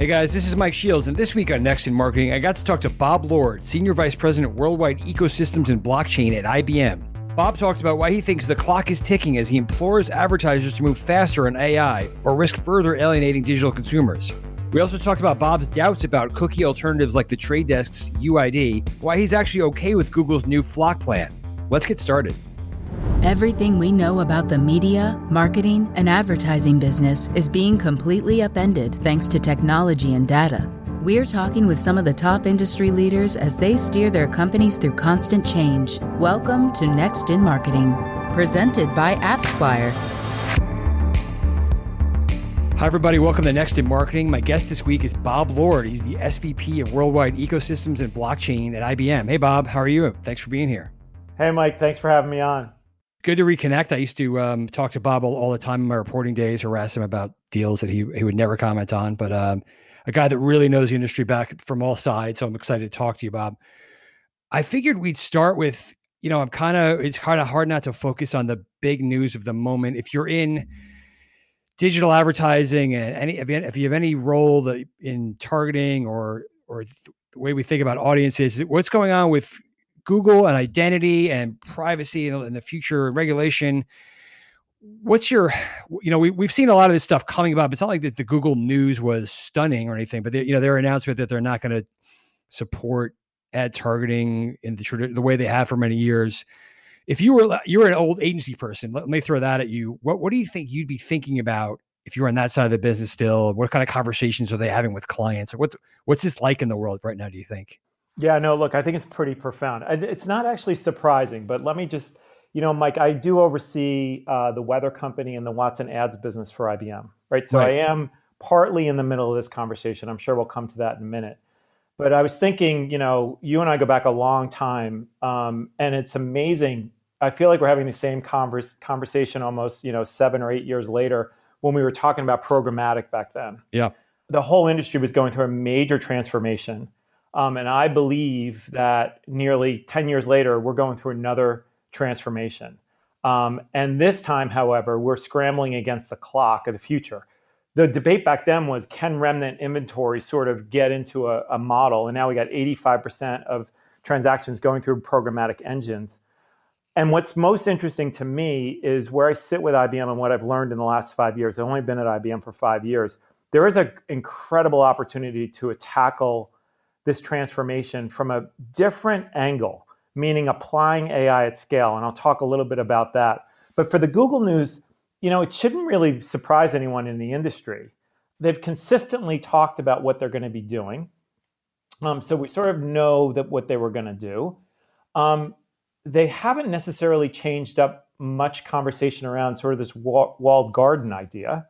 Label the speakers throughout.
Speaker 1: Hey guys, this is Mike Shields, and this week on Next in Marketing, I got to talk to Bob Lord, Senior Vice President Worldwide Ecosystems and Blockchain at IBM. Bob talks about why he thinks the clock is ticking as he implores advertisers to move faster on AI or risk further alienating digital consumers. We also talked about Bob's doubts about cookie alternatives like the Trade Desk's UID, why he's actually okay with Google's new FLoC plan. Let's get started.
Speaker 2: Everything we know about the media, marketing, and advertising business is being completely upended thanks to technology and data. We're talking with some of the top industry leaders as they steer their companies through constant change. Welcome to Next in Marketing, presented by AppsFlyer.
Speaker 1: Hi, everybody. Welcome to Next in Marketing. My guest this week is Bob Lord. He's the SVP of Worldwide Ecosystems and Blockchain at IBM. Hey, Bob. How are you? Thanks for being here.
Speaker 3: Hey, Mike. Thanks for having me on
Speaker 1: good to reconnect. I used to um, talk to Bob all, the time in my reporting days, harass him about deals that he he would never comment on. But um, a guy that really knows the industry back from all sides. So I'm excited to talk to you, Bob. I figured we'd start with, you know, I'm kind of it's kind of hard not to focus on the big news of the moment. If you're in digital advertising and any if you have any role in targeting or or the way we think about audiences, what's going on with Google and identity and privacy and the future regulation. What's your, you know, we, we've seen a lot of this stuff coming about, but it's not like that the Google news was stunning or anything, but they, you know, their announcement that they're not going to support ad targeting in the, the way they have for many years. If you were, you're an old agency person, let me throw that at you. What, what do you think you'd be thinking about if you're on that side of the business still? What kind of conversations are they having with clients? Or what's, what's this like in the world right now, do you think?
Speaker 3: Yeah, no, look, I think it's pretty profound. It's not actually surprising, but let me just, you know, Mike, I do oversee uh, the weather company and the Watson ads business for IBM, right? So right. I am partly in the middle of this conversation. I'm sure we'll come to that in a minute. But I was thinking, you know, you and I go back a long time, um, and it's amazing. I feel like we're having the same converse, conversation almost, you know, seven or eight years later when we were talking about programmatic back then.
Speaker 1: Yeah.
Speaker 3: The whole industry was going through a major transformation um, and I believe that nearly 10 years later, we're going through another transformation. Um, and this time, however, we're scrambling against the clock of the future. The debate back then was can remnant inventory sort of get into a, a model? And now we got 85% of transactions going through programmatic engines. And what's most interesting to me is where I sit with IBM and what I've learned in the last five years. I've only been at IBM for five years. There is an incredible opportunity to tackle this transformation from a different angle, meaning applying AI at scale. And I'll talk a little bit about that. But for the Google News, you know, it shouldn't really surprise anyone in the industry. They've consistently talked about what they're going to be doing. Um, so we sort of know that what they were going to do. Um, they haven't necessarily changed up much conversation around sort of this walled garden idea.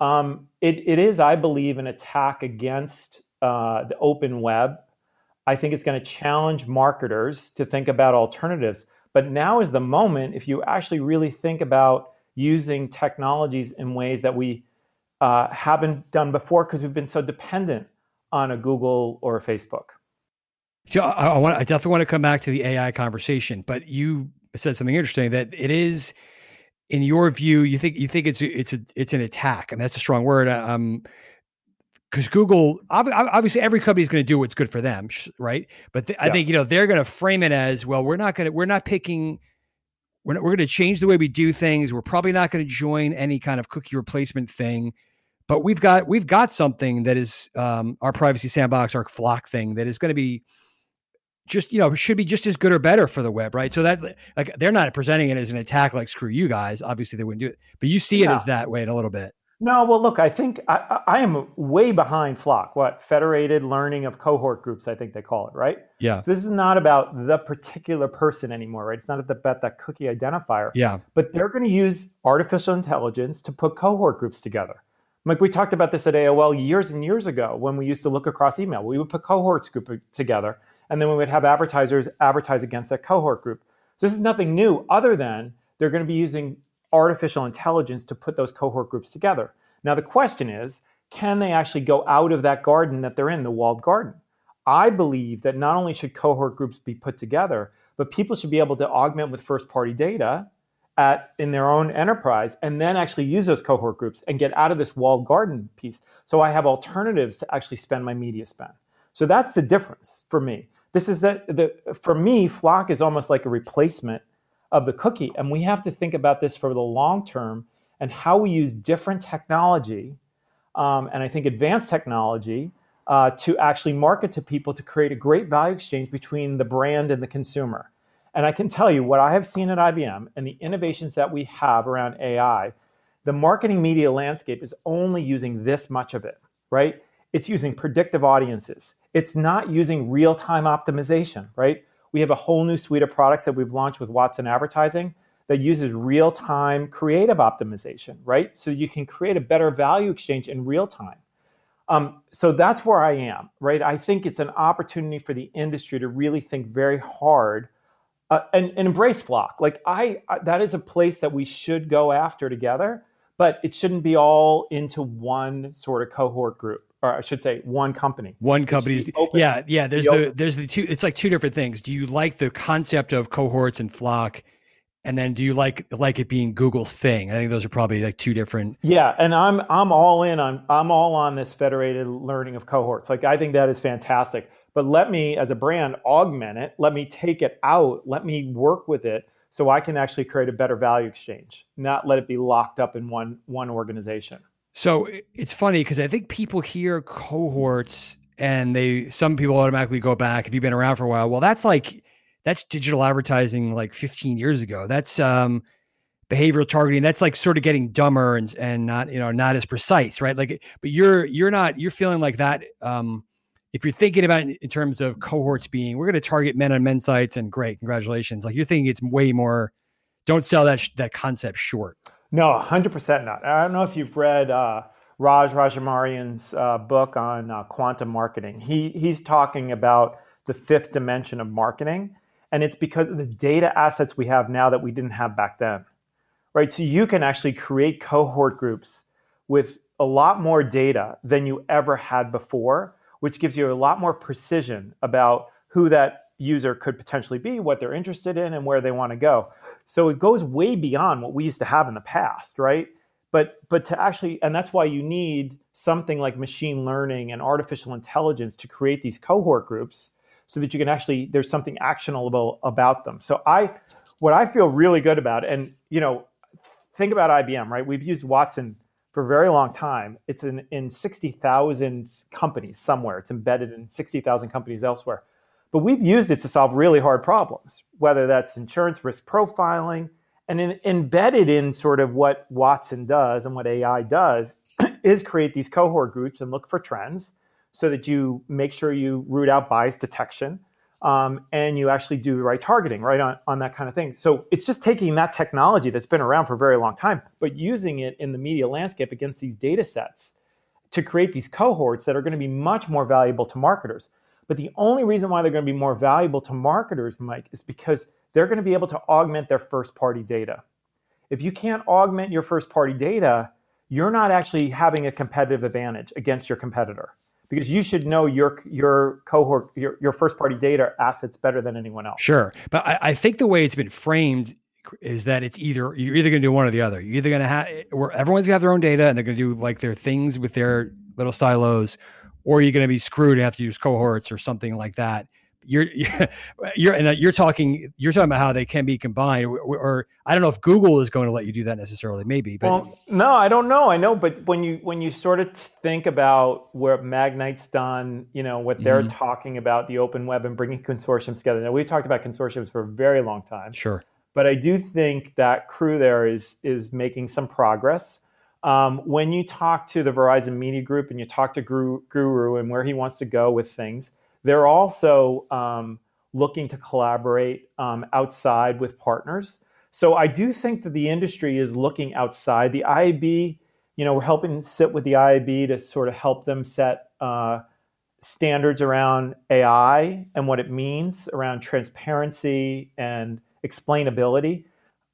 Speaker 3: Um, it, it is, I believe, an attack against uh, the open web. I think it's going to challenge marketers to think about alternatives. But now is the moment if you actually really think about using technologies in ways that we uh, haven't done before because we've been so dependent on a Google or a Facebook.
Speaker 1: So I, I, want, I definitely want to come back to the AI conversation, but you said something interesting that it is, in your view, you think you think it's it's a it's an attack, and that's a strong word. Um, because Google, obviously, every company is going to do what's good for them, right? But th- I think you know they're going to frame it as well. We're not going to, we're not picking, we're not, we're going to change the way we do things. We're probably not going to join any kind of cookie replacement thing, but we've got we've got something that is um, our privacy sandbox, our FLoC thing that is going to be just you know should be just as good or better for the web, right? So that like they're not presenting it as an attack like screw you guys. Obviously, they wouldn't do it, but you see it as that way in a little bit.
Speaker 3: No, well, look, I think I, I, am way behind FLoC. What federated learning of cohort groups? I think they call it, right?
Speaker 1: Yeah.
Speaker 3: So this is not about the particular person anymore, right? It's not about that cookie identifier.
Speaker 1: Yeah.
Speaker 3: But they're going to use artificial intelligence to put cohort groups together. Like we talked about this at AOL years and years ago when we used to look across email. We would put cohorts group uh, together, and then we would have advertisers advertise against that cohort group. So this is nothing new, other than they're going to be using artificial intelligence to put those cohort groups together. Now, the question is can they actually go out of that garden that they're in, the walled garden? I believe that not only should cohort groups be put together, but people should be able to augment with first party data at in their own enterprise and then actually use those cohort groups and get out of this walled garden piece. So I have alternatives to actually spend my media spend. So that's the difference for me. This is a, the for me, FLoC is almost like a replacement of the cookie, and we have to think about this for the long term and how we use different technology, um, and I think advanced technology uh, to actually market to people to create a great value exchange between the brand and the consumer. And I can tell you what I have seen at IBM and the innovations that we have around AI, the marketing media landscape is only using this much of it, right? It's using predictive audiences. It's not using real time optimization, right? We have a whole new suite of products that we've launched with Watson Advertising that uses real time creative optimization, right? So you can create a better value exchange in real time. Um, so that's where I am, right? I think it's an opportunity for the industry to really think very hard uh, and, and, embrace FLoC like I, I, that is a place that we should go after together but it shouldn't be all into one sort of cohort group or i should say one company.
Speaker 1: One company yeah yeah there's the, the there's the two it's like two different things. Do you like the concept of cohorts and FLoC? And then do you like like it being google's thing? I think those are probably like two different.
Speaker 3: Yeah and i'm i'm all in on i'm all on this federated learning of cohorts. Like i think that is fantastic. But let me as a brand augment it. Let me take it out. Let me work with it so i can actually create a better value exchange not let it be locked up in one one organization
Speaker 1: so it's funny because i think people hear cohorts and they some people automatically go back if you've been around for a while well that's like that's digital advertising like 15 years ago that's um behavioral targeting that's like sort of getting dumber and and not you know not as precise right like but you're you're not you're feeling like that um if you're thinking about in terms of cohorts being, we're going to target men on men's sites, and great, congratulations. Like you're thinking it's way more. Don't sell that sh- that concept short.
Speaker 3: No, hundred percent not. I don't know if you've read uh, Raj Rajamannar's uh, book on uh, quantum marketing. He he's talking about the fifth dimension of marketing, and it's because of the data assets we have now that we didn't have back then, right? So you can actually create cohort groups with a lot more data than you ever had before which gives you a lot more precision about who that user could potentially be, what they're interested in, and where they want to go. So it goes way beyond what we used to have in the past, right? But but to actually, and that's why you need something like machine learning and artificial intelligence to create these cohort groups so that you can actually there's something actionable about them. So I what I feel really good about, and you know, think about IBM, right? We've used Watson for a very long time. It's in, in 60,000 companies somewhere. It's embedded in 60,000 companies elsewhere. But we've used it to solve really hard problems, whether that's insurance risk profiling, and in, embedded in sort of what Watson does and what AI does is create these cohort groups and look for trends so that you make sure you root out bias detection um, and you actually do the right targeting, right, on, on that kind of thing. So it's just taking that technology that's been around for a very long time, but using it in the media landscape against these data sets to create these cohorts that are going to be much more valuable to marketers. But the only reason why they're going to be more valuable to marketers, Mike, is because they're going to be able to augment their first party data. If you can't augment your first party data, you're not actually having a competitive advantage against your competitor because you should know your your cohort your, your first party data assets better than anyone else
Speaker 1: sure but I, I think the way it's been framed is that it's either you're either going to do one or the other you're either going to have where everyone's got their own data and they're going to do like their things with their little silos or you're going to be screwed and have to use cohorts or something like that. You're you're, you're and uh, you're talking you're talking about how they can be combined or, or, I don't know if Google is going to let you do that necessarily maybe but
Speaker 3: well, no I don't know I know but when you when you sort of think about where Magnite's done you know what they're mm-hmm. talking about the open web and bringing consortiums together. Now we've talked about consortiums for a very long time.
Speaker 1: Sure.
Speaker 3: But I do think that crew there is is making some progress um, when you talk to the Verizon Media Group and you talk to Guru and where he wants to go with things they're also um, looking to collaborate um, outside with partners. So I do think that the industry is looking outside. The IAB, you know, we're helping sit with the IAB to sort of help them set uh, standards around AI and what it means around transparency and explainability.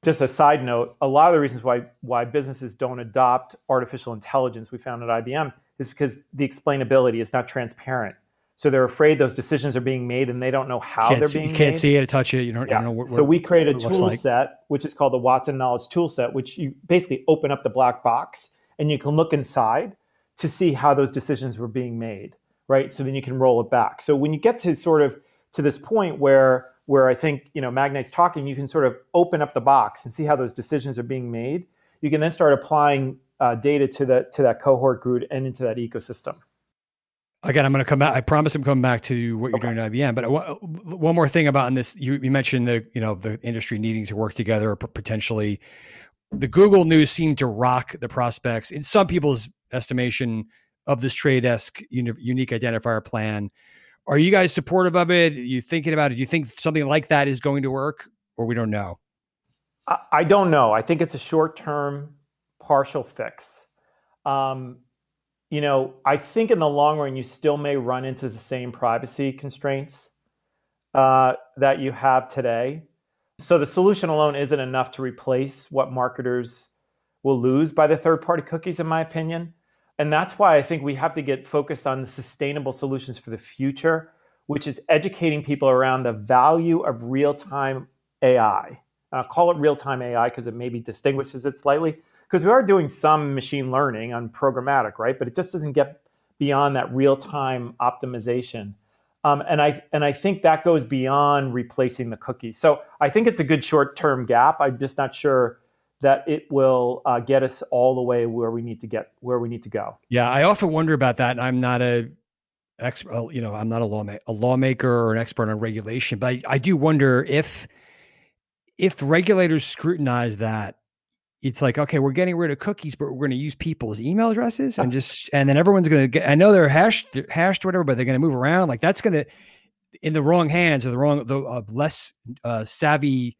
Speaker 3: Just a side note, a lot of the reasons why why businesses don't adopt artificial intelligence we found at IBM is because the explainability is not transparent So they're afraid those decisions are being made and they don't know how they're
Speaker 1: see,
Speaker 3: being
Speaker 1: you can't
Speaker 3: made.
Speaker 1: see it, touch it. You don't, yeah. you don't know what,
Speaker 3: So we create a
Speaker 1: what it looks
Speaker 3: tool
Speaker 1: like.
Speaker 3: set, which is called the Watson Knowledge Tool Set, which you basically open up the black box and you can look inside to see how those decisions were being made, right? So then you can roll it back. So when you get to sort of to this point where where I think you know Magnite's talking, you can sort of open up the box and see how those decisions are being made. You can then start applying uh, data to that to that cohort group and into that ecosystem.
Speaker 1: Again, I'm going to come back. I promise I'm coming back to what you're
Speaker 3: Okay.
Speaker 1: doing at IBM. But one- one more thing about in this, you, you mentioned the you know the industry needing to work together, potentially. The Google news seemed to rock the prospects in some people's estimation of this trade desk uni- unique identifier plan. Are you guys supportive of it? Are you thinking about it? Do you think something like that is going to work, or we don't know?
Speaker 3: I, don't know. I think it's a short term partial fix. Um, you know, I think in the long run, you still may run into the same privacy constraints uh, that you have today. So the solution alone isn't enough to replace what marketers will lose by the third party cookies, in my opinion. And that's why I think we have to get focused on the sustainable solutions for the future, which is educating people around the value of real time AI. I'll call it real time AI because it maybe distinguishes it slightly. Because we are doing some machine learning on programmatic, right? But it just doesn't get beyond that real time optimization. Um, and I and I think that goes beyond replacing the cookie. So I think it's a good short term gap. I'm just not sure that it will uh, get us all the way where we need to get where we need to go.
Speaker 1: Yeah, I often wonder about that. I'm not a expert, you know, I'm not a lawmaker, a lawmaker or an expert on regulation, but I, I do wonder if if regulators scrutinize that, it's like, okay, we're getting rid of cookies, but we're going to use people's email addresses and just, and then everyone's going to get. I know they're hashed, they're hashed, or whatever, but they're going to move around. Like that's going to, in the wrong hands or the wrong, the uh, less uh, savvy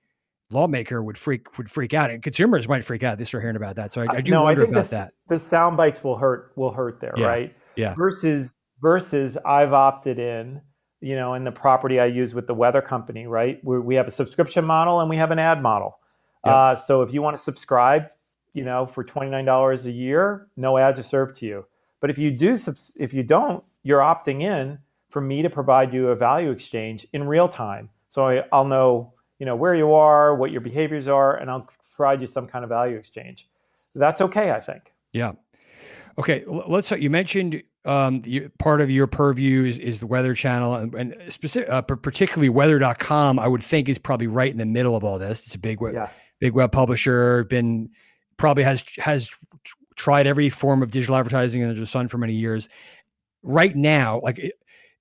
Speaker 1: lawmaker would freak would freak out, and consumers might freak out. They start hearing about that. So I, I do
Speaker 3: Uh, no,
Speaker 1: wonder
Speaker 3: I think
Speaker 1: about
Speaker 3: this,
Speaker 1: that.
Speaker 3: The sound bites will hurt will hurt there,
Speaker 1: Yeah,
Speaker 3: right?
Speaker 1: yeah.
Speaker 3: Versus versus I've opted in, you know, in the property I use with the weather company, right? Where we have a subscription model and we have an ad model. Uh, so if you want to subscribe, you know, for twenty nine dollars a year, no ads are served to you. But if you do, subs- if you don't, you're opting in for me to provide you a value exchange in real time. So I, I'll know, you know, where you are, what your behaviors are, and I'll provide you some kind of value exchange. That's okay, I think.
Speaker 1: Yeah. Okay. Let's. You mentioned um, you, part of your purview is, is the Weather Channel, and, and specific, uh, par- particularly Weather.com. I would think is probably right in the middle of all this. It's a big web,
Speaker 3: Yeah.
Speaker 1: big web publisher. Been probably has has tried every form of digital advertising under the sun for many years. Right now, like.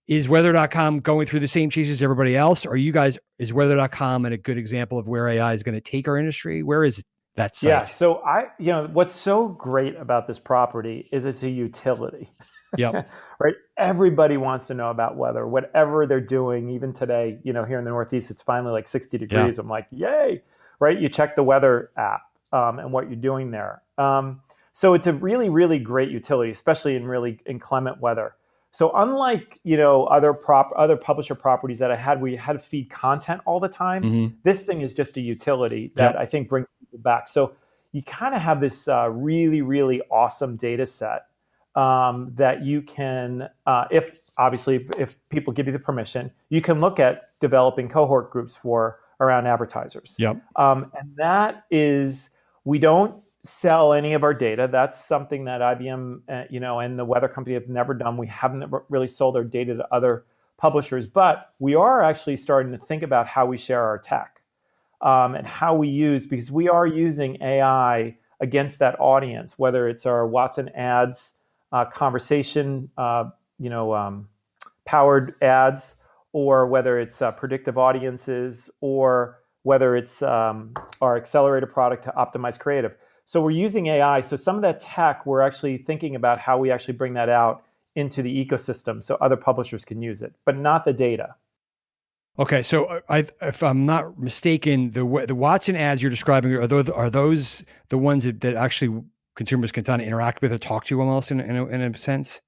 Speaker 1: Is weather.com going through the same changes as everybody else? Are you guys, is weather.com and a good example of where AI is going to take our industry? Where is that site?
Speaker 3: Yeah. So I, you know, what's so great about this property is it's a utility,
Speaker 1: Yep.
Speaker 3: right? Everybody wants to know about weather, whatever they're doing. Even today, you know, here in the Northeast, it's finally like 60 degrees. I'm like, yay, right? You check the weather app um, and what you're doing there. Um, so it's a really, really great utility, especially in really inclement weather. So unlike you know other prop other publisher properties that I had, where you had to feed content all the time,
Speaker 1: Mhm.
Speaker 3: this thing is just a utility that I think brings people back. So you kind of have this uh, really, really awesome data set um, that you can, uh, if obviously if, if people give you the permission, you can look at developing cohort groups for around advertisers.
Speaker 1: Yep.
Speaker 3: Um, and that is, we don't sell any of our data. That's something that IBM, uh, you know, and the weather company have never done. We haven't really sold our data to other publishers, but we are actually starting to think about how we share our tech um, and how we use because we are using AI against that audience, whether it's our Watson ads, uh, conversation, uh, you know, um, powered ads, or whether it's uh, predictive audiences, or whether it's um, our accelerator product to optimize creative. So we're using AI. So some of that tech, we're actually thinking about how we actually bring that out into the ecosystem so other publishers can use it, but not the data.
Speaker 1: Okay, so uh, I, if I'm not mistaken, the the Watson ads you're describing are those are those the ones that, that actually consumers can kind of interact with or talk to almost in in a, in a sense?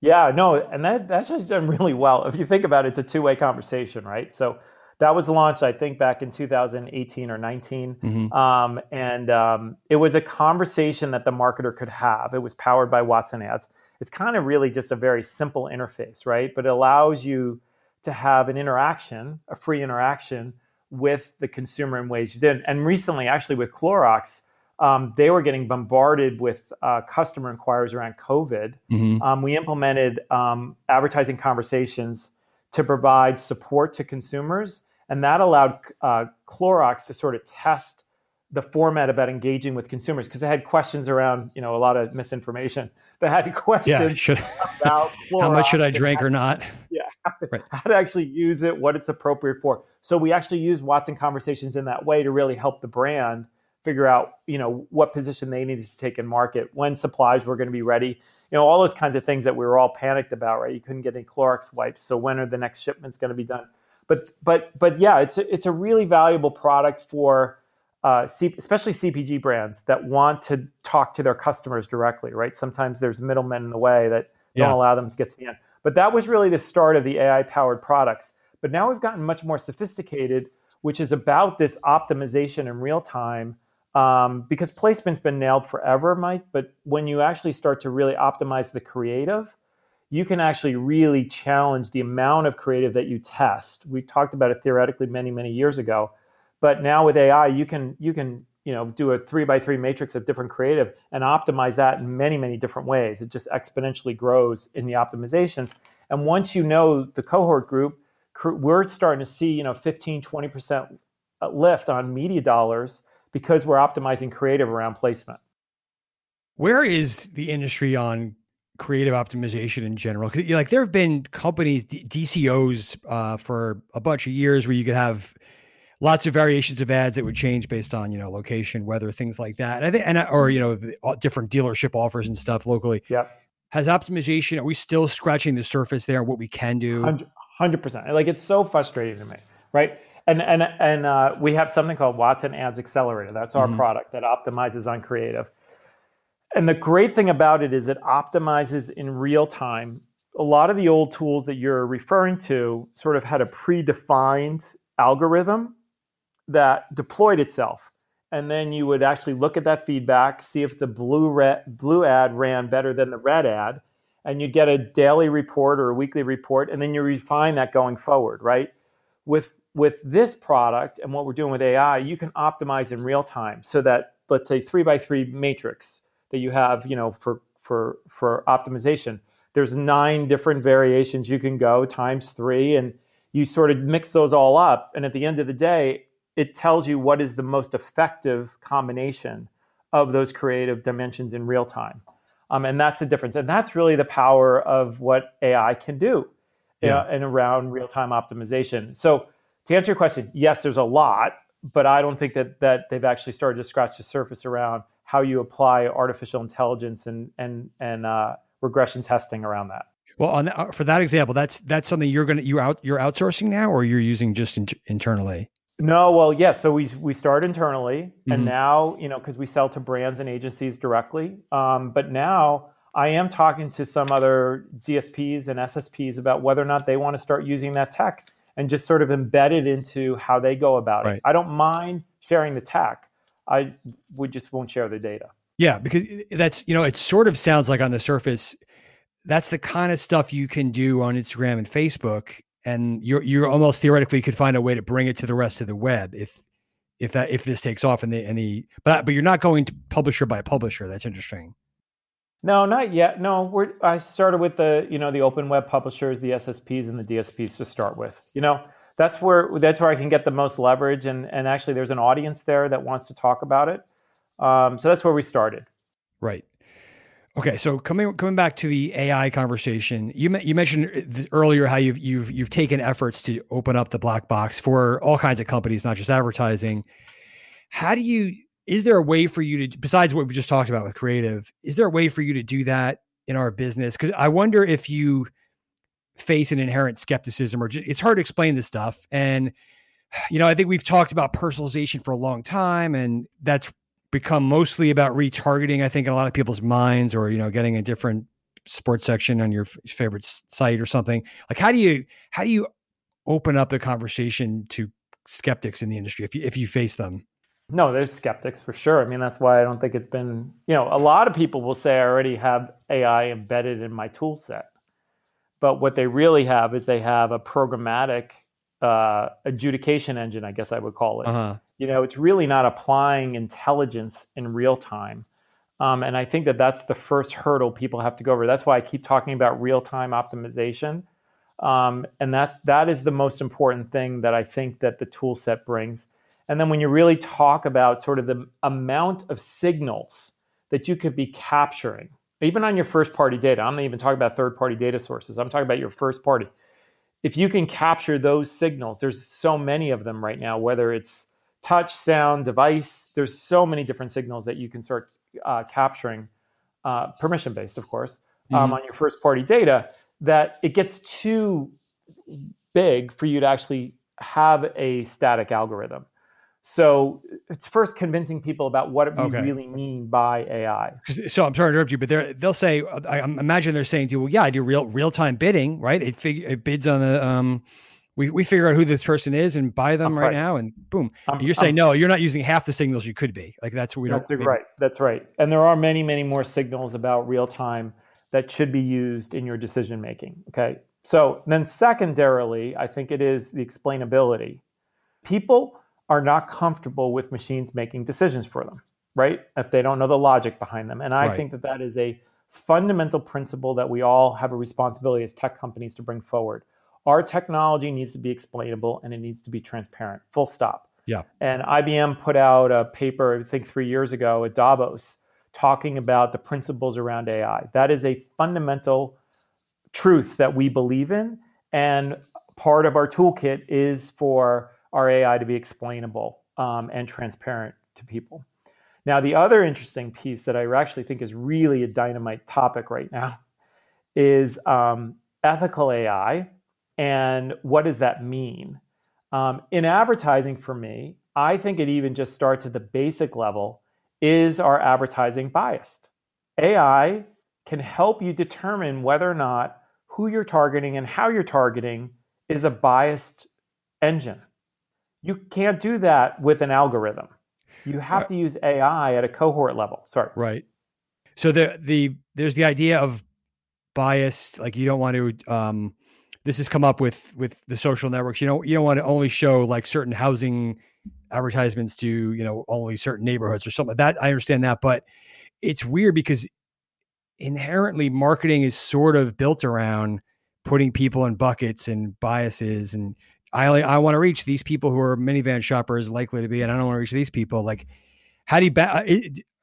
Speaker 3: Yeah, no, and that that's just done really well. If you think about it, it's a two way conversation, right? So That was launched, I think, back in 2018 or 19. Mm-hmm. Um, and um, it was a conversation that the marketer could have. It was powered by Watson Ads. It's kind of really just a very simple interface, right? But it allows you to have an interaction, a free interaction with the consumer in ways you didn't. And recently, actually, with Clorox, um, they were getting bombarded with uh, customer inquiries around COVID. Mm-hmm. Um, we implemented um, advertising conversations to provide support to consumers, and that allowed uh, Clorox to sort of test the format about engaging with consumers because they had questions around, you know, a lot of misinformation. They had questions yeah, should, about
Speaker 1: Clorox how much should I drink or not?
Speaker 3: Yeah, right. how to actually use it, what it's appropriate for. So we actually use Watson conversations in that way to really help the brand figure out, you know, what position they needed to take in market, when supplies were going to be ready, you know, all those kinds of things that we were all panicked about, right? You couldn't get any Clorox wipes, so when are the next shipments going to be done? But but but yeah, it's a, it's a really valuable product for uh, C- especially CPG brands that want to talk to their customers directly, right? Sometimes there's middlemen in the way that don't yeah. allow them to get to the end. But that was really the start of the AI powered products. But now we've gotten much more sophisticated, which is about this optimization in real time um, because placement's been nailed forever, Mike. But when you actually start to really optimize the creative, you can actually really challenge the amount of creative that you test. We talked about it theoretically many, many years ago, but now with AI, you can you can you know do a three by three matrix of different creative and optimize that in many, many different ways. It just exponentially grows in the optimizations. And once you know the cohort group, we're starting to see you know 15, 20 percent lift on media dollars because we're optimizing creative around placement.
Speaker 1: Where is the industry on creative optimization in general? Because like there have been companies, DCOs, uh, for a bunch of years where you could have lots of variations of ads that would change based on you know location, weather, things like that. And I think, and or you know, the, different dealership offers and stuff locally.
Speaker 3: Yeah.
Speaker 1: Has optimization? Are we still scratching the surface there? What we can do?
Speaker 3: Hundred percent. Like it's so frustrating to me, right? and and and uh, we have something called Watson Ads Accelerator. That's our mm-hmm. product that optimizes on creative. And the great thing about it is it optimizes in real time. A lot of the old tools that you're referring to sort of had a predefined algorithm that deployed itself. And then you would actually look at that feedback, see if the blue red, blue ad ran better than the red ad, and you'd get a daily report or a weekly report, and then you refine that going forward, right? With with this product and what we're doing with AI, you can optimize in real time so that let's say three by three matrix that you have, you know, for for for optimization. There's nine different variations you can go times three, and you sort of mix those all up. And at the end of the day, it tells you what is the most effective combination of those creative dimensions in real time. Um, and that's the difference. And that's really the power of what AI can do yeah. and around real time optimization. So to answer your question, yes, there's a lot, but I don't think that that they've actually started to scratch the surface around how you apply artificial intelligence and and and uh, regression testing around that.
Speaker 1: Well, on the, uh, for that example, that's that's something you're gonna you out you're outsourcing now, or you're using just in, internally.
Speaker 3: No, well, yes. Yeah, so we we start internally, mm-hmm. and now you know because we sell to brands and agencies directly. Um, but now I am talking to some other DSPs and SSPs about whether or not they want to start using that tech and just sort of embed it into how they go about right. it. I don't mind sharing the tech. I we just won't share the data.
Speaker 1: Yeah, because that's you know it sort of sounds like on the surface that's the kind of stuff you can do on Instagram and Facebook and you're you're almost theoretically could find a way to bring it to the rest of the web if if that if this takes off and the and the but but you're not going to publisher by publisher. That's interesting.
Speaker 3: No, not yet. No, we're, I started with the you know the open web publishers, the SSPs, and the DSPs to start with. You know, that's where that's where I can get the most leverage, and and actually there's an audience there that wants to talk about it. Um, so that's where we started.
Speaker 1: Right. Okay, so coming coming back to the AI conversation, you you mentioned earlier how you've you've you've taken efforts to open up the black box for all kinds of companies, not just advertising. How do you is there a way for you to besides what we just talked about with creative is there a way for you to do that in our business because i wonder if you face an inherent skepticism or just, it's hard to explain this stuff and you know i think we've talked about personalization for a long time and that's become mostly about retargeting i think in a lot of people's minds or you know getting a different sports section on your favorite site or something like how do you how do you open up the conversation to skeptics in the industry if you if you face them?
Speaker 3: No, there's skeptics for sure. I mean, that's why I don't think it's been, you know, a lot of people will say I already have AI embedded in my tool set. But what they really have is they have a programmatic uh, adjudication engine, I guess I would call it. Uh-huh. You know, it's really not applying intelligence in real time. Um, and I think that that's the first hurdle people have to go over. That's why I keep talking about real time optimization. Um, and that that is the most important thing that I think that the tool set brings. And then when you really talk about sort of the amount of signals that you could be capturing, even on your first party data, I'm not even talking about third party data sources, I'm talking about your first party. If you can capture those signals, there's so many of them right now, whether it's touch, sound, device, there's so many different signals that you can start uh, capturing, uh, permission based, of course, um, mm-hmm. on your first party data, that it gets too big for you to actually have a static algorithm. So it's first convincing people about what we okay. really mean by AI.
Speaker 1: So I'm sorry to interrupt you, but they'll say, I imagine they're saying to you, well, yeah, I do real real time bidding, right? It, fig- it bids on the, um, we, we figure out who this person is and buy them right now, and boom. Um, you're saying um, no, you're not using half the signals you could be. Like that's what we
Speaker 3: that's
Speaker 1: don't.
Speaker 3: That's right. That's right. And there are many, many more signals about real time that should be used in your decision making. Okay. So then, secondarily, I think it is the explainability. People are not comfortable with machines making decisions for them, right? If they don't know the logic behind them. And I right. think that that is a fundamental principle that we all have a responsibility as tech companies to bring forward. Our technology needs to be explainable and it needs to be transparent, full stop.
Speaker 1: Yeah.
Speaker 3: And IBM put out a paper, I think three years ago at Davos, talking about the principles around AI. That is a fundamental truth that we believe in. And part of our toolkit is for our AI to be explainable um, and transparent to people. Now, the other interesting piece that I actually think is really a dynamite topic right now is um, ethical AI and what does that mean? Um, in advertising, for me, I think it even just starts at the basic level is our advertising biased? AI can help you determine whether or not who you're targeting and how you're targeting is a biased engine. You can't do that with an algorithm. You have to use AI at a cohort level. Sorry.
Speaker 1: Right. So the the there's the idea of biased, like you don't want to um this has come up with with the social networks. You don't you don't want to only show like certain housing advertisements to you know only certain neighborhoods or something. like That I understand that, but it's weird because inherently marketing is sort of built around putting people in buckets and biases and I I want to reach these people who are minivan shoppers likely to be, and I don't want to reach these people. Like, how do you? Ba- uh,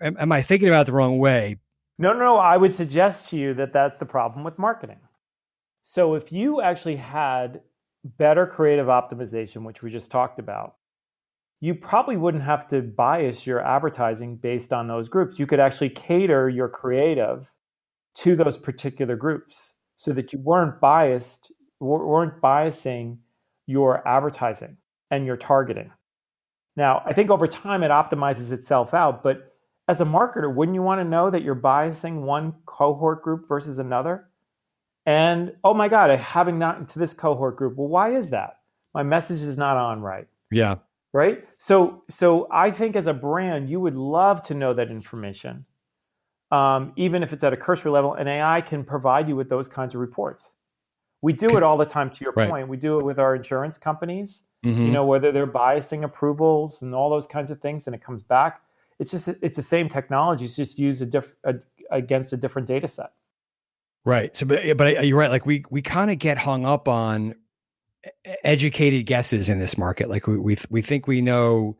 Speaker 1: am, am I thinking about it the wrong way?
Speaker 3: No, no, no. I would suggest to you that that's the problem with marketing. So if you actually had better creative optimization, which we just talked about, you probably wouldn't have to bias your advertising based on those groups. You could actually cater your creative to those particular groups so that you weren't biased, weren't biasing your advertising and your targeting. Now, I think over time it optimizes itself out, but as a marketer, wouldn't you want to know that you're biasing one cohort group versus another? And oh my God, I haven't gotten to this cohort group. Well, why is that? My message is not on right.
Speaker 1: Yeah.
Speaker 3: Right. So, so I think as a brand, you would love to know that information, um, even if it's at a cursory level. And AI can provide you with those kinds of reports. We do it all the time. To your right. point, we do it with our insurance companies. Mm-hmm. You know, whether they're biasing approvals and all those kinds of things, and it comes back. It's just it's the same technology. It's just used a diff- a, against a different data set.
Speaker 1: Right. So, but, but you're right. Like we we kind of get hung up on educated guesses in this market. Like we we we think we know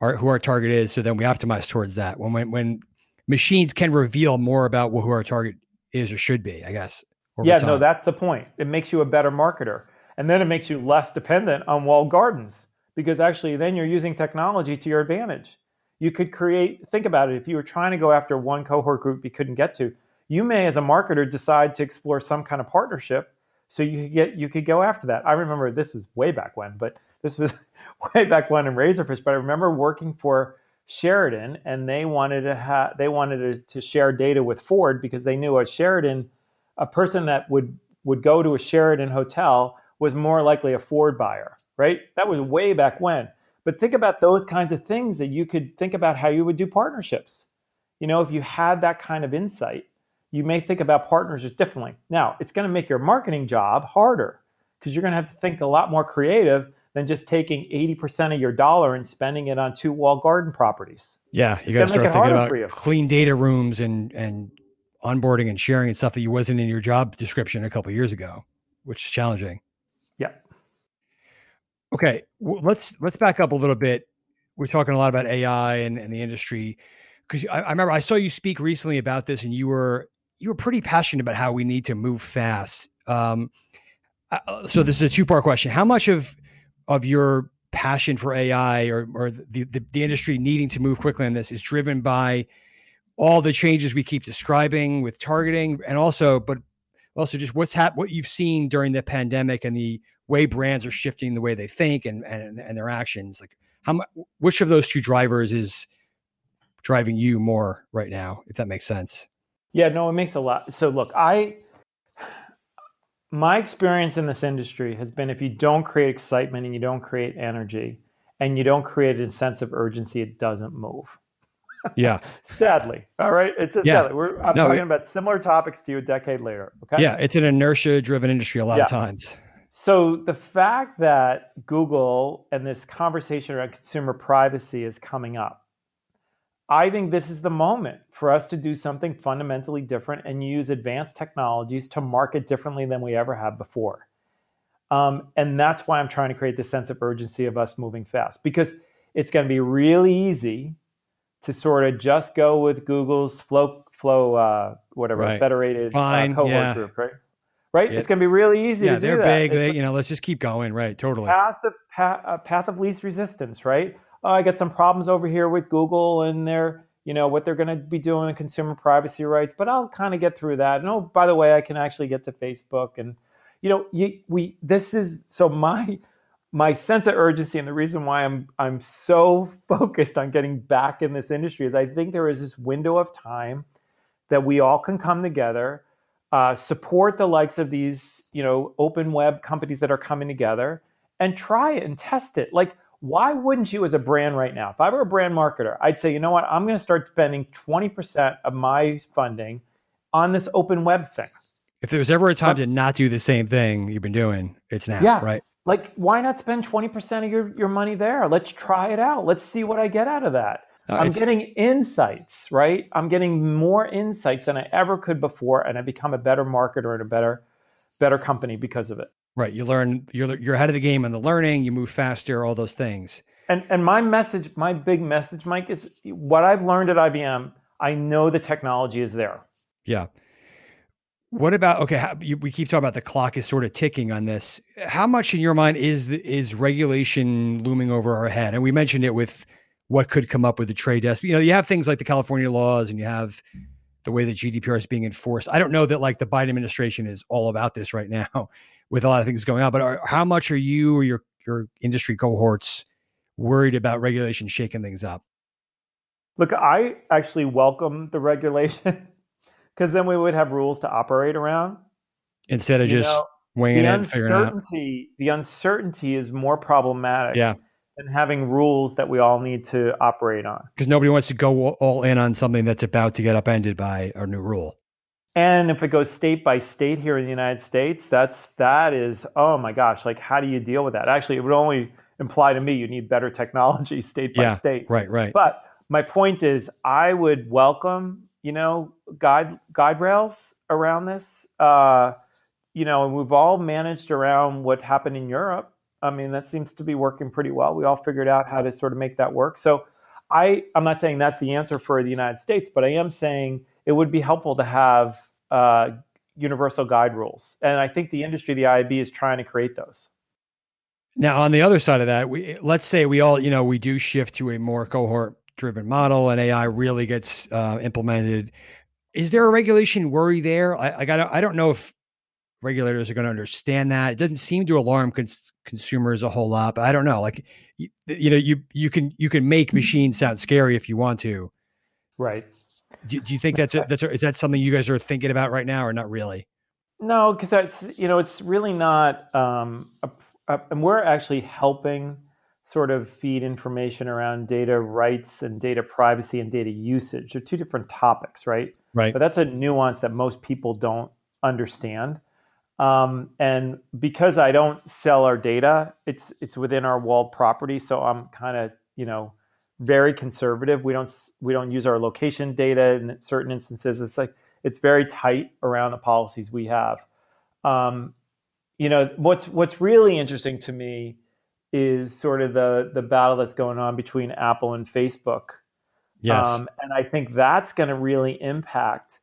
Speaker 1: our, who our target is, so then we optimize towards that. When when when machines can reveal more about who our target is or should be, I guess.
Speaker 3: Yeah, time. no, that's the point. It makes you a better marketer, and then it makes you less dependent on walled gardens because actually then you're using technology to your advantage. You could create. Think about it. If you were trying to go after one cohort group you couldn't get to, you may as a marketer decide to explore some kind of partnership so you could get you could go after that i remember this is way back when but this was way back when in razorfish but i remember working for Sheraton and they wanted to have they wanted to, to share data with ford because they knew a sheraton a person that would would go to a sheraton hotel was more likely a Ford buyer, right? That was way back when. But think about those kinds of things that you could think about how you would do partnerships. You know, if you had that kind of insight, you may think about partners differently. Now, it's going to make your marketing job harder because you're going to have to think a lot more creative than just taking 80% of your dollar and spending it on two wall garden properties.
Speaker 1: Yeah, you got to start thinking about clean data rooms and and onboarding and sharing and stuff that you wasn't in your job description a couple years ago, which is challenging.
Speaker 3: Yeah.
Speaker 1: Okay, well, let's let's back up a little bit. We're talking a lot about AI and, and the industry because I, I remember I saw you speak recently about this, and you were you were pretty passionate about how we need to move fast. Um, uh, so this is a two part question: How much of of your passion for AI or or the, the, the industry needing to move quickly on this is driven by all the changes we keep describing with targeting, and also, but also just what's hap- what you've seen during the pandemic and the way brands are shifting the way they think and and, and their actions. Like how much, which of those two drivers is driving you more right now, if that makes sense?
Speaker 3: Yeah, no, it makes a lot. So look, I my experience in this industry has been if you don't create excitement and you don't create energy and you don't create a sense of urgency, it doesn't move.
Speaker 1: Yeah.
Speaker 3: sadly. All right. It's just yeah. sadly. We're, I'm no, talking it, about similar topics to you a decade later. Okay.
Speaker 1: Yeah. It's an inertia driven industry a lot yeah. of times.
Speaker 3: So the fact that Google and this conversation around consumer privacy is coming up I think this is the moment for us to do something fundamentally different and use advanced technologies to market differently than we ever have before. Um, and that's why I'm trying to create this sense of urgency of us moving fast because it's going to be really easy to sort of just go with Google's flow, flow, uh, whatever, right. federated uh, cohort yeah. group, right? Right? Yeah. It's going to be really easy
Speaker 1: yeah,
Speaker 3: to do
Speaker 1: they're
Speaker 3: that.
Speaker 1: big. They, you know, let's just keep going. Right. Totally.
Speaker 3: Path of, path, path of least resistance, right? oh, I got some problems over here with Google and their, you know, what they're going to be doing in consumer privacy rights, but I'll kind of get through that. And oh, by the way, I can actually get to Facebook and, you know, you, we, this is, so my, my sense of urgency and the reason why I'm, I'm so focused on getting back in this industry is I think there is this window of time that we all can come together, uh, support the likes of these, you know, open web companies that are coming together and try it and test it. Like, why wouldn't you as a brand right now? If i were a brand marketer i'd say you know what? I'm going to start spending 20% of my funding on this open web thing.
Speaker 1: If there was ever a time to not do the same thing you've been doing it's now yeah, right
Speaker 3: like why not spend 20% of your, your money there let's try it out let's see what i get out of that uh, i'm getting insights right i'm getting more insights than i ever could before and i become a better marketer and a better better company because of it
Speaker 1: Right. You learn you're you're ahead of the game on the learning, you move faster, all those things.
Speaker 3: And and my message, my big message, Mike, is what I've learned at IBM, I know the technology is there.
Speaker 1: Yeah. What about okay? How, you, we keep talking about the clock is sort of ticking on this. How much in your mind is is regulation looming over our head? And we mentioned it with what could come up with the trade desk. You know, you have things like the California laws, and you have the way that GDPR is being enforced. I don't know that like the Biden administration is all about this right now with a lot of things going on. But are, how much are you or your your industry cohorts worried about regulation shaking things up?
Speaker 3: Look, I actually welcome the regulation because then we would have rules to operate around
Speaker 1: instead of you just know, winging
Speaker 3: the
Speaker 1: it.
Speaker 3: Uncertainty, the uncertainty is more problematic.
Speaker 1: Yeah.
Speaker 3: Than having rules that we all need to operate on.
Speaker 1: Because nobody wants to go all in on something that's about to get upended by a new rule.
Speaker 3: And if it goes state by state here in the United States, that's that is oh my gosh, like how do you deal with that? Actually, it would only imply to me you need better technology state by
Speaker 1: yeah,
Speaker 3: state.
Speaker 1: Right, right.
Speaker 3: But my point is, I would welcome you know guide guide rails around this. Uh, you know, we've all managed around what happened in Europe. I mean, that seems to be working pretty well. We all figured out how to sort of make that work. So, I I'm not saying that's the answer for the United States, but I am saying it would be helpful to have uh, universal guide rules. And I think the industry, the IAB, is trying to create those.
Speaker 1: Now, on the other side of that, we let's say we all, you know, we do shift to a more cohort driven model and AI really gets uh, implemented. Is there a regulation worry there? I, I got I don't know if regulators are going to understand that. It doesn't seem to alarm cons- consumers a whole lot, but I don't know. Like, you, you know, you you can you can make machines sound scary if you want to.
Speaker 3: Right.
Speaker 1: Do, do you think that's a, that's a, is that something you guys are thinking about right now, or not really?
Speaker 3: No, because that's you know it's really not, um, a, a, and we're actually helping sort of feed information around data rights and data privacy and data usage. They're two different topics, right?
Speaker 1: Right.
Speaker 3: But that's a nuance that most people don't understand. Um, and because I don't sell our data, it's it's within our walled property, so I'm kind of you know very conservative. We don't we don't use our location data in certain instances. It's like it's very tight around the policies we have. Um, you know what's what's really interesting to me is sort of the the battle that's going on between Apple and Facebook.
Speaker 1: Yes, um,
Speaker 3: and I think that's going to really impact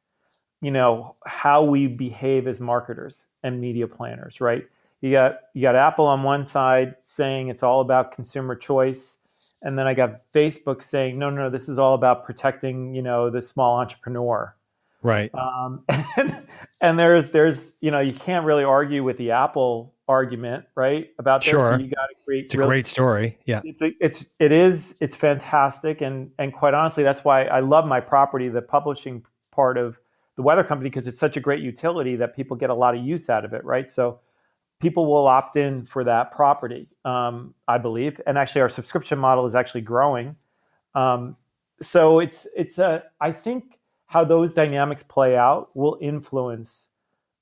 Speaker 3: you know how we behave as marketers and media planners right? You got you got apple on one side saying it's all about consumer choice and then i got facebook saying no no, no this is all about protecting you know the small entrepreneur.
Speaker 1: Right.
Speaker 3: Um, and, and there's there's you know you can't really argue with the apple argument right about this
Speaker 1: sure
Speaker 3: so you got to create
Speaker 1: it's a great story yeah
Speaker 3: it's a, it's it is it's fantastic and and quite honestly that's why i love my property the publishing part of the weather company because it's such a great utility that people get a lot of use out of it, right? So people will opt in for that property, um, I believe. And actually, our subscription model is actually growing. Um, so it's it's a I think how those dynamics play out will influence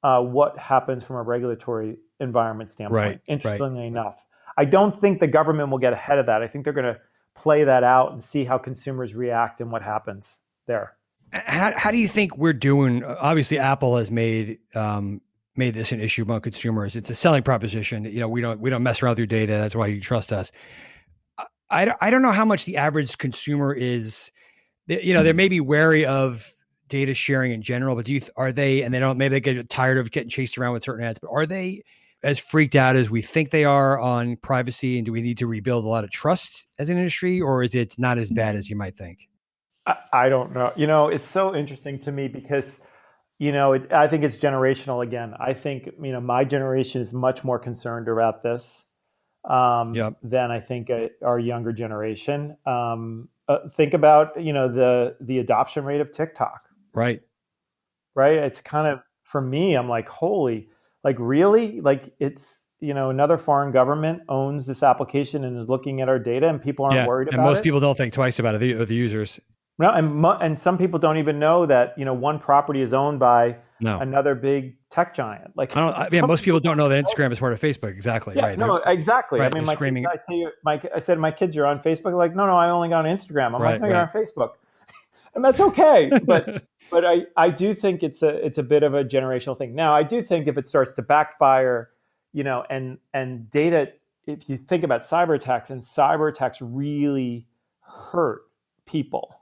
Speaker 3: uh, what happens from a regulatory environment standpoint.
Speaker 1: Right,
Speaker 3: interestingly
Speaker 1: right.
Speaker 3: enough, I don't think the government will get ahead of that. I think they're going to play that out and see how consumers react and what happens there
Speaker 1: how, how do you think we're doing? Obviously, Apple has made um, made this an issue among consumers. It's a selling proposition. You know, we don't we don't mess around with your data. That's why you trust us. I, I don't know how much the average consumer is. You know, they may be wary of data sharing in general, but do you are they? And they don't. Maybe they get tired of getting chased around with certain ads. But are they as freaked out as we think they are on privacy? And do we need to rebuild a lot of trust as an industry, or is it not as bad as you might think?
Speaker 3: I, don't know. You know, it's so interesting to me because, you know, it, I think it's generational again. I think, you know, my generation is much more concerned about this um, yep. than I think uh, our younger generation. Um, uh, think about, you know, the the adoption rate of TikTok.
Speaker 1: Right.
Speaker 3: Right. It's kind of for me. I'm like, holy, like really, like it's you know another foreign government owns this application and is looking at our data, and people aren't
Speaker 1: yeah,
Speaker 3: worried about
Speaker 1: it. And most
Speaker 3: it.
Speaker 1: people don't think twice about it. The, the users.
Speaker 3: No, and and some people don't even know that you know one property is owned by
Speaker 1: no.
Speaker 3: another big tech giant. Like,
Speaker 1: I don't. I, yeah, most people don't know that Instagram is part of Facebook. Exactly.
Speaker 3: Yeah,
Speaker 1: right.
Speaker 3: No, They're, exactly.
Speaker 1: Right,
Speaker 3: I mean,
Speaker 1: my screaming.
Speaker 3: Kids, I say, my, I said, my kids, you're on Facebook. Like, no, no, I only got on Instagram. I'm right, like, no, right. you're on Facebook, and that's okay. But but I I do think it's a it's a bit of a generational thing. Now, I do think if it starts to backfire, you know, and and data, if you think about cyber attacks, and cyber attacks really hurt people.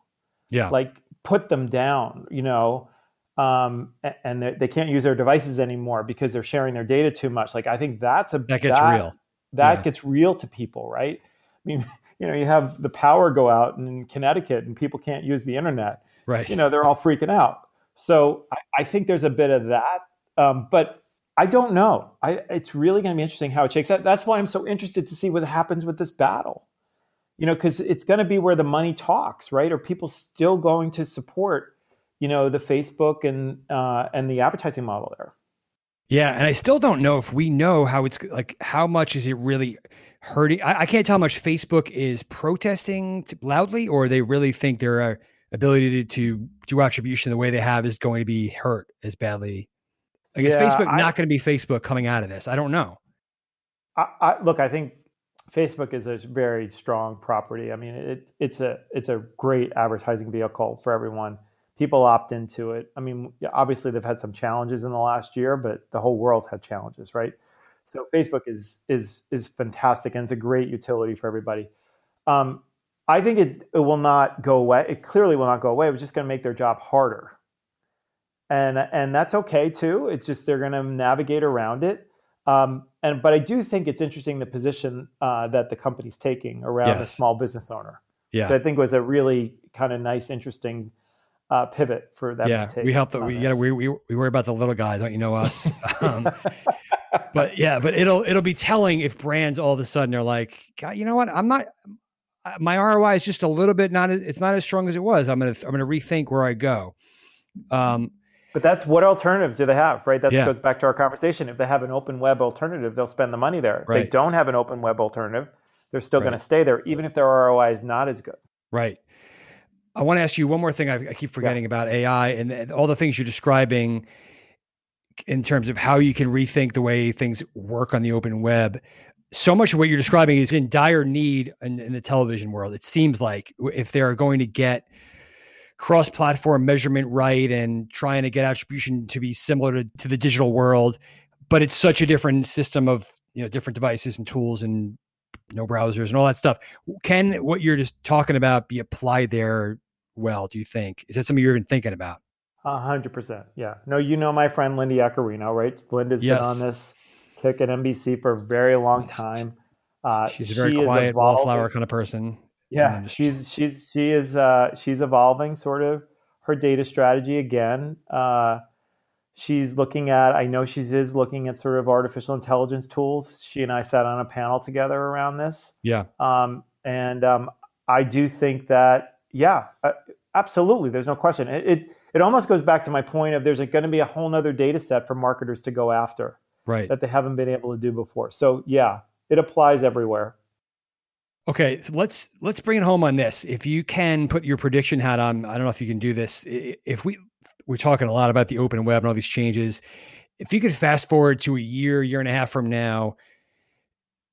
Speaker 1: Yeah.
Speaker 3: Like put them down you know um, and they, they can't use their devices anymore because they're sharing their data too much. Like i think that's a
Speaker 1: that gets that, real.
Speaker 3: that yeah. gets real to people right? I mean you know you have the power go out in connecticut and people can't use the internet
Speaker 1: right
Speaker 3: you know they're all freaking out so i, I think there's a bit of that um, but i don't know I, it's really going to be interesting how it shakes out that's why i'm so interested to see what happens with this battle you know, because it's going to be where the money talks, right? Are people still going to support, you know, the Facebook and uh, and the advertising model there?
Speaker 1: Yeah, and I still don't know if we know how it's like. How much is it really hurting? I, I can't tell how much Facebook is protesting loudly, or they really think their ability to, to do attribution the way they have is going to be hurt as badly. Like, is Facebook I, not going to be Facebook coming out of this? I don't know.
Speaker 3: I, I, look, I think Facebook is a very strong property. I mean, it, it's a it's a great advertising vehicle for everyone. People opt into it. I mean, obviously they've had some challenges in the last year, but the whole world's had challenges, right? So Facebook is is is fantastic and it's a great utility for everybody. Um, I think it, it will not go away. It clearly will not go away. It's just going to make their job harder, and and that's okay too. It's just they're going to navigate around it. Um, and but I do think it's interesting the position uh, that the company's taking around yes. the small business owner.
Speaker 1: Yeah,
Speaker 3: I think was a really kind of nice, interesting uh, pivot for them.
Speaker 1: Yeah, we help. The, we, yeah, we, we we worry about the little guy. Don't you know us? um, but yeah, but it'll it'll be telling if brands all of a sudden are like, God, you know what? I'm not. My ROI is just a little bit not. It's not as strong as it was. I'm gonna I'm gonna rethink where I go. Um,
Speaker 3: But that's what alternatives do they have, right? That yeah. goes back to our conversation. If they have an open web alternative, they'll spend the money there. Right. If they don't have an open web alternative, they're still right. going to stay there, even if their ROI is not as good.
Speaker 1: Right. I want to ask you one more thing. I, I keep forgetting yeah. about AI and, and all the things you're describing in terms of how you can rethink the way things work on the open web. So much of what you're describing is in dire need in, in the television world. It seems like if they're going to get cross-platform measurement right and trying to get attribution to be similar to, to the digital world, but it's such a different system of you know different devices and tools and no browsers and all that stuff. Can what you're just talking about be applied there well? Do you think is that something you're even thinking about?
Speaker 3: A hundred percent. Yeah. No, you know my friend Linda Yaccarino, right? Linda's yes. been on this kick at NBC for a very long time.
Speaker 1: Uh, she's a very she quiet, wallflower kind of person.
Speaker 3: Yeah, she's she's she is uh, she's evolving sort of her data strategy again. Uh, she's looking at i know she is looking at sort of artificial intelligence tools she and i sat on a panel together around this
Speaker 1: yeah
Speaker 3: um, and um, i do think that yeah uh, absolutely there's no question it, it, it almost goes back to my point of there's going to be a whole nother data set for marketers to go after
Speaker 1: right
Speaker 3: that they haven't been able to do before so yeah it applies everywhere
Speaker 1: Okay, so let's let's bring it home on this. If you can put your prediction hat on, I don't know if you can do this. If we we're talking a lot about the open web and all these changes. If you could fast forward to a year, year and a half from now,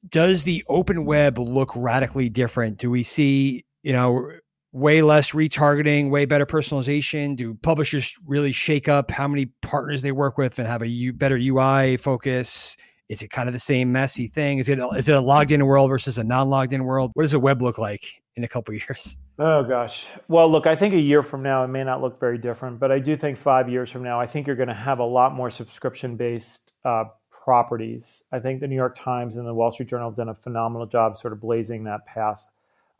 Speaker 1: does the open web look radically different? Do we see, you know, way less retargeting, way better personalization? Do publishers really shake up how many partners they work with and have a U, better UI focus? Is it kind of the same messy thing? Is it is it a logged in world versus a non logged in world? What does the web look like in a couple years?
Speaker 3: Oh gosh. Well, look, I think a year from now it may not look very different, but I do think five years from now, I think you're going to have a lot more subscription based uh, properties. I think the New York Times and the Wall Street Journal have done a phenomenal job sort of blazing that path.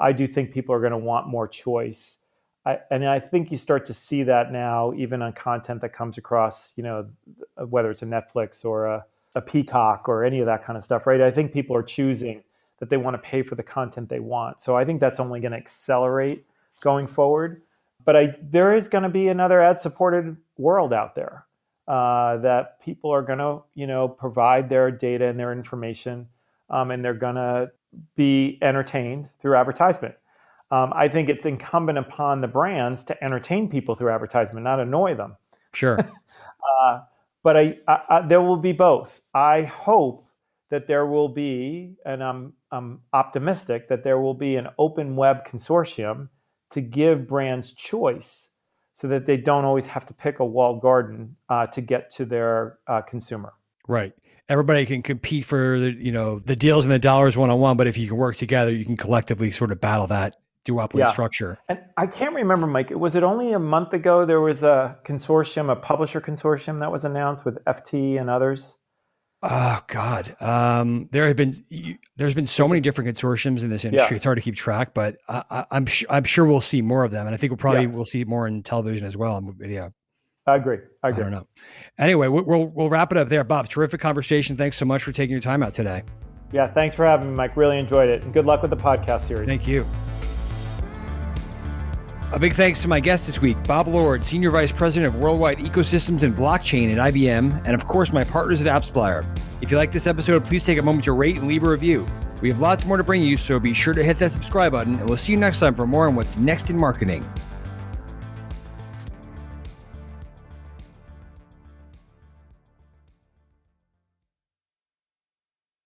Speaker 3: I do think people are going to want more choice. I, and I think you start to see that now, even on content that comes across, you know, whether it's a Netflix or a, a Peacock or any of that kind of stuff, right? I think people are choosing that they want to pay for the content they want. So I think that's only going to accelerate going forward. But I, there is going to be another ad-supported world out there uh, that people are going to, you know, provide their data and their information, um, and they're going to be entertained through advertisement. Um, I think it's incumbent upon the brands to entertain people through advertisement, not annoy them.
Speaker 1: Sure.
Speaker 3: uh, but I, I, I, there will be both. I hope that there will be, and I'm, I'm optimistic that there will be an open web consortium to give brands choice so that they don't always have to pick a walled garden uh, to get to their uh, consumer.
Speaker 1: Right. Everybody can compete for the, you know the deals and the dollars one on one, but if you can work together, you can collectively sort of battle that duopoly yeah. structure.
Speaker 3: And I can't remember, Mike. Was it only a month ago there was a consortium, a publisher consortium that was announced with FT and others?
Speaker 1: Oh God, um, there have been there's been so many different consortiums in this industry. Yeah. It's hard to keep track, but I, am sh- I'm sure we'll see more of them, and I think we'll probably yeah. we'll see more in television as well and video.
Speaker 3: I agree. I agree.
Speaker 1: I don't know. Anyway, we'll we'll wrap it up there, Bob. Terrific conversation. Thanks so much for taking your time out today.
Speaker 3: Yeah, thanks for having me, Mike. Really enjoyed it, and good luck with the podcast series.
Speaker 1: Thank you. A big thanks to my guest this week, Bob Lord, Senior Vice President of Worldwide Ecosystems and Blockchain at IBM, and of course, my partners at AppsFlyer. If you like this episode, please take a moment to rate and leave a review. We have lots more to bring you, so be sure to hit that subscribe button, and we'll see you next time for more on what's next in marketing.